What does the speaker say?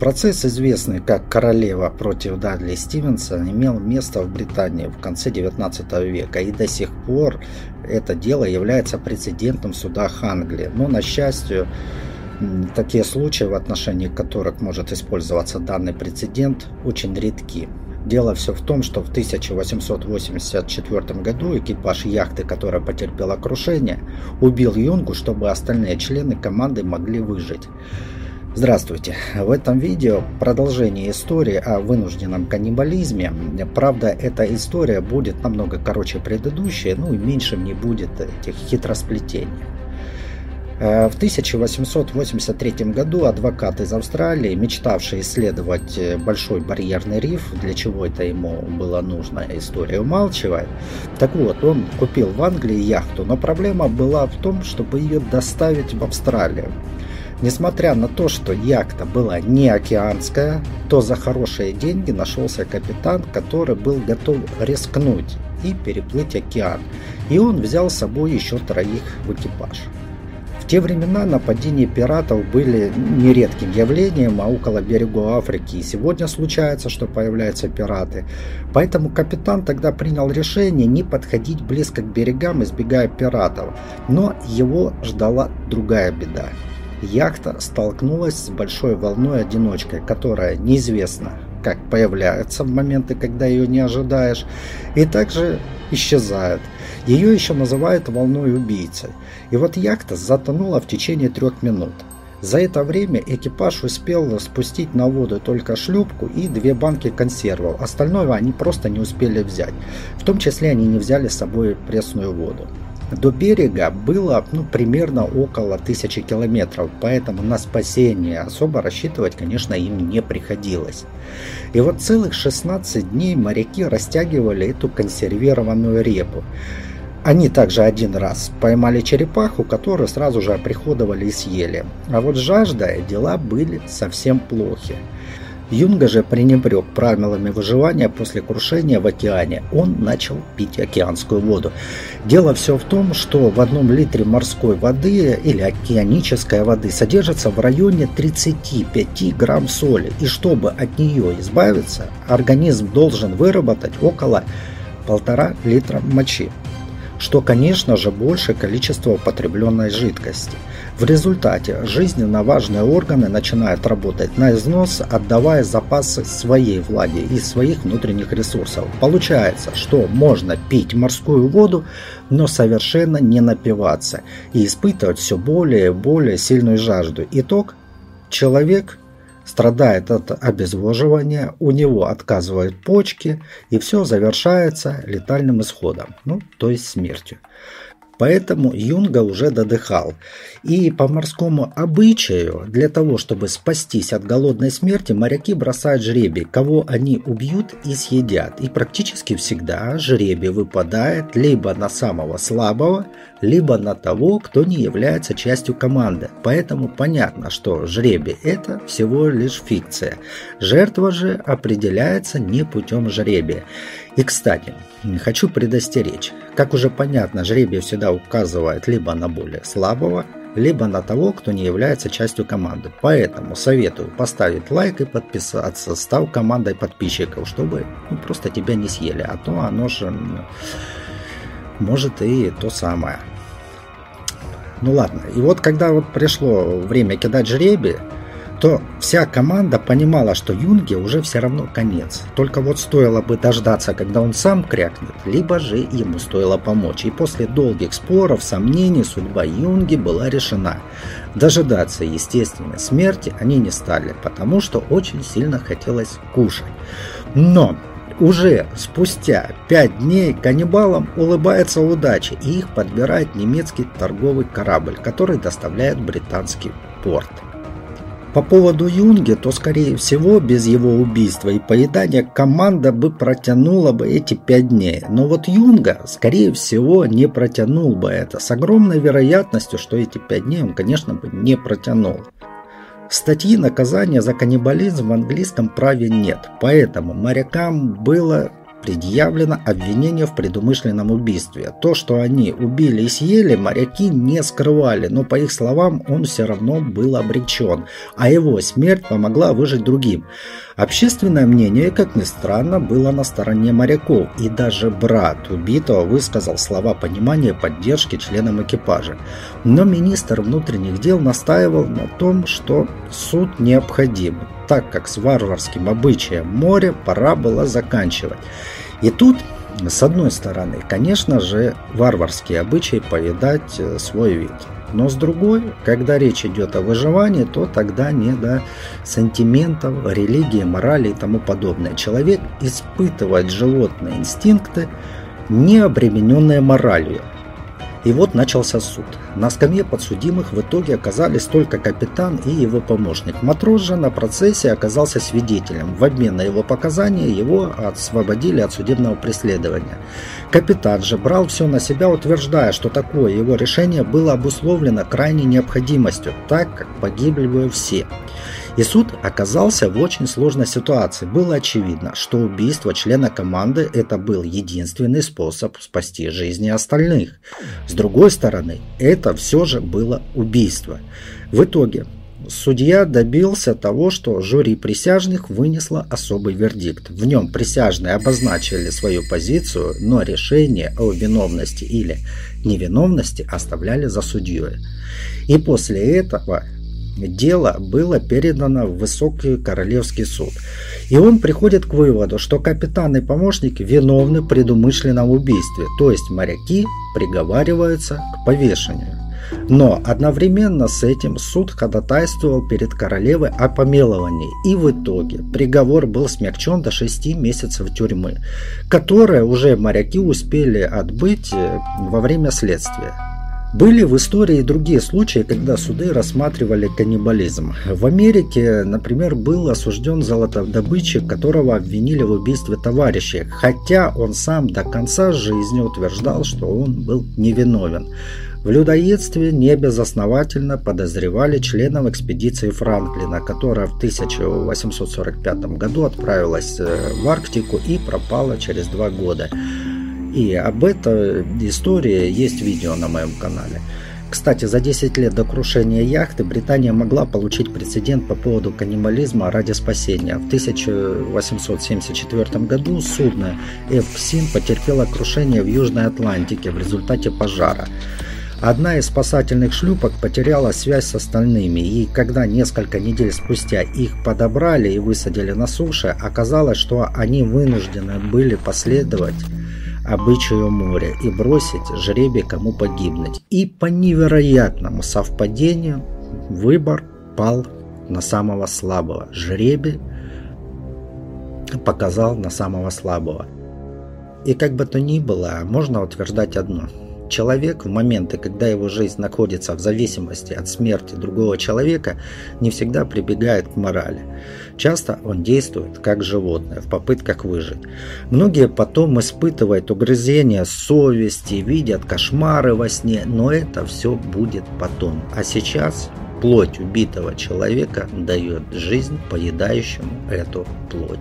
Процесс, известный как «Королева против Дадли Стивенса», имел место в Британии в конце 19 века, и до сих пор это дело является прецедентом в судах Англии. Но, на счастье, такие случаи, в отношении которых может использоваться данный прецедент, очень редки. Дело все в том, что в 1884 году экипаж яхты, которая потерпела крушение, убил Юнгу, чтобы остальные члены команды могли выжить. Здравствуйте! В этом видео продолжение истории о вынужденном каннибализме. Правда, эта история будет намного короче предыдущей, ну и меньше не будет этих хитросплетений. Э, в 1883 году адвокат из Австралии, мечтавший исследовать э, Большой барьерный риф, для чего это ему было нужно, история умалчивает. Так вот, он купил в Англии яхту, но проблема была в том, чтобы ее доставить в Австралию. Несмотря на то, что яхта была не океанская, то за хорошие деньги нашелся капитан, который был готов рискнуть и переплыть океан. И он взял с собой еще троих в экипаж. В те времена нападения пиратов были нередким явлением, а около берегов Африки и сегодня случается, что появляются пираты. Поэтому капитан тогда принял решение не подходить близко к берегам, избегая пиратов. Но его ждала другая беда яхта столкнулась с большой волной одиночкой, которая неизвестно как появляется в моменты, когда ее не ожидаешь, и также исчезает. Ее еще называют волной убийцей. И вот яхта затонула в течение трех минут. За это время экипаж успел спустить на воду только шлюпку и две банки консервов. Остальное они просто не успели взять. В том числе они не взяли с собой пресную воду. До берега было ну, примерно около тысячи километров, поэтому на спасение особо рассчитывать, конечно, им не приходилось. И вот целых 16 дней моряки растягивали эту консервированную репу. Они также один раз поймали черепаху, которую сразу же оприходовали и съели. А вот с жаждой дела были совсем плохи. Юнга же пренебрег правилами выживания после крушения в океане. Он начал пить океанскую воду. Дело все в том, что в одном литре морской воды или океанической воды содержится в районе 35 грамм соли. И чтобы от нее избавиться, организм должен выработать около полтора литра мочи что, конечно же, большее количество употребленной жидкости. В результате жизненно важные органы начинают работать на износ, отдавая запасы своей влаги и своих внутренних ресурсов. Получается, что можно пить морскую воду, но совершенно не напиваться и испытывать все более и более сильную жажду. Итог – человек страдает от обезвоживания, у него отказывают почки, и все завершается летальным исходом, ну, то есть смертью. Поэтому Юнга уже додыхал. И по морскому обычаю, для того, чтобы спастись от голодной смерти, моряки бросают жребий, кого они убьют и съедят. И практически всегда жребий выпадает либо на самого слабого, либо на того, кто не является частью команды. Поэтому понятно, что жребий это всего лишь фикция. Жертва же определяется не путем жребия. И, кстати, хочу предостеречь. Как уже понятно, жребий всегда указывает либо на более слабого, либо на того, кто не является частью команды. Поэтому советую поставить лайк и подписаться, став командой подписчиков, чтобы ну, просто тебя не съели, а то оно же может и то самое. Ну ладно, и вот когда вот пришло время кидать жребий, то вся команда понимала, что Юнге уже все равно конец. Только вот стоило бы дождаться, когда он сам крякнет, либо же ему стоило помочь. И после долгих споров, сомнений, судьба Юнги была решена. Дожидаться естественной смерти они не стали, потому что очень сильно хотелось кушать. Но уже спустя пять дней каннибалам улыбается удача, и их подбирает немецкий торговый корабль, который доставляет британский порт. По поводу Юнги, то скорее всего без его убийства и поедания команда бы протянула бы эти пять дней. Но вот Юнга скорее всего не протянул бы это. С огромной вероятностью, что эти пять дней он конечно бы не протянул. Статьи наказания за каннибализм в английском праве нет, поэтому морякам было предъявлено обвинение в предумышленном убийстве. То, что они убили и съели, моряки не скрывали, но по их словам он все равно был обречен, а его смерть помогла выжить другим. Общественное мнение, как ни странно, было на стороне моряков, и даже брат убитого высказал слова понимания и поддержки членам экипажа. Но министр внутренних дел настаивал на том, что суд необходим, так как с варварским обычаем моря пора было заканчивать. И тут с одной стороны, конечно же, варварские обычаи повидать э, свой вид. Но с другой, когда речь идет о выживании, то тогда не до сантиментов, религии, морали и тому подобное. Человек испытывает животные инстинкты, не обремененные моралью. И вот начался суд. На скамье подсудимых в итоге оказались только капитан и его помощник. Матрос же на процессе оказался свидетелем. В обмен на его показания его освободили от судебного преследования. Капитан же брал все на себя, утверждая, что такое его решение было обусловлено крайней необходимостью, так как погибли бы все. И суд оказался в очень сложной ситуации. Было очевидно, что убийство члена команды – это был единственный способ спасти жизни остальных. С другой стороны, это все же было убийство. В итоге Судья добился того, что жюри присяжных вынесло особый вердикт. В нем присяжные обозначили свою позицию, но решение о виновности или невиновности оставляли за судьей. И после этого дело было передано в Высокий Королевский суд. И он приходит к выводу, что капитан и помощники виновны в предумышленном убийстве, то есть моряки приговариваются к повешению. Но одновременно с этим суд ходатайствовал перед королевой о помиловании, и в итоге приговор был смягчен до 6 месяцев тюрьмы, которые уже моряки успели отбыть э, во время следствия. Были в истории другие случаи, когда суды рассматривали каннибализм. В Америке, например, был осужден золотодобытчик, которого обвинили в убийстве товарища, хотя он сам до конца жизни утверждал, что он был невиновен. В людоедстве небезосновательно подозревали членов экспедиции Франклина, которая в 1845 году отправилась э, в Арктику и пропала через два года. И об этой истории есть видео на моем канале. Кстати, за 10 лет до крушения яхты Британия могла получить прецедент по поводу каннибализма ради спасения. В 1874 году судно Эвксин потерпело крушение в Южной Атлантике в результате пожара. Одна из спасательных шлюпок потеряла связь с остальными, и когда несколько недель спустя их подобрали и высадили на суше, оказалось, что они вынуждены были последовать обычаю моря и бросить жребий, кому погибнуть. И по невероятному совпадению выбор пал на самого слабого. Жребий показал на самого слабого. И как бы то ни было, можно утверждать одно – Человек в моменты, когда его жизнь находится в зависимости от смерти другого человека, не всегда прибегает к морали. Часто он действует как животное в попытках выжить. Многие потом испытывают угрызения совести, видят кошмары во сне, но это все будет потом. А сейчас плоть убитого человека дает жизнь поедающему эту плоть.